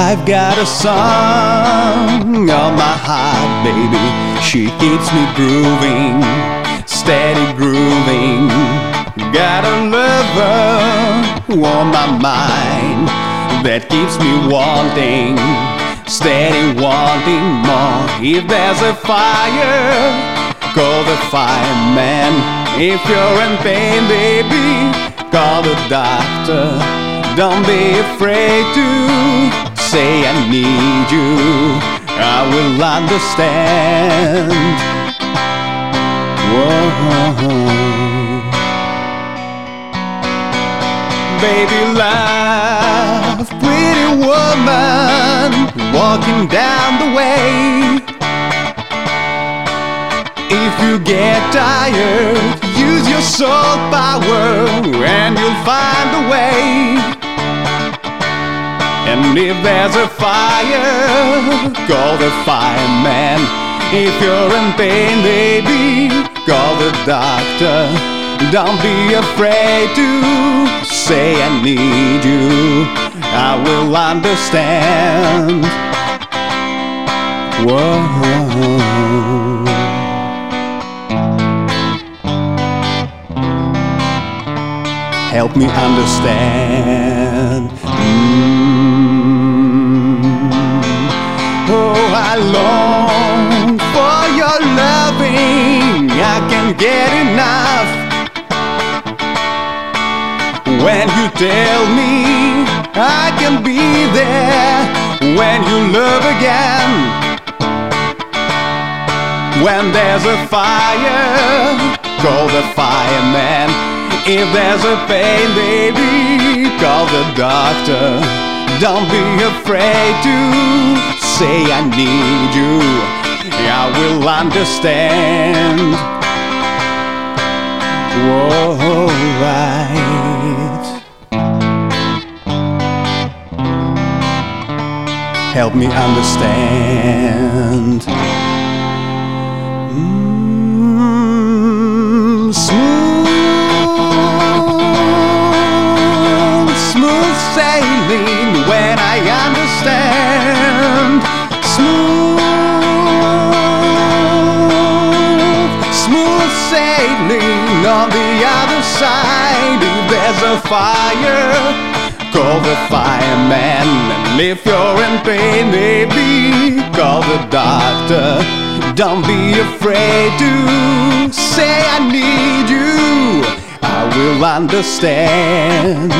I've got a song on my heart, baby. She keeps me grooving, steady grooving. Got a lover on my mind that keeps me wanting, steady wanting more. If there's a fire, call the fireman. If you're in pain, baby, call the doctor. Don't be afraid to say I need you, I will understand. Whoa. Baby, love, pretty woman, walking down the way. If you get tired, use your soul power and you'll find if there's a fire, call the fireman. If you're in pain, baby, call the doctor. Don't be afraid to say I need you. I will understand. Whoa. Help me understand. I long for your loving. I can't get enough. When you tell me I can be there when you love again. When there's a fire, call the fireman. If there's a pain, baby, call the doctor. Don't be afraid to say I need you, I will understand. Whoa, right. Help me understand. Mm, smooth, smooth sailing when I understand. On the other side. If there's a fire, call the fireman. And if you're in pain, maybe call the doctor. Don't be afraid to say I need you. I will understand.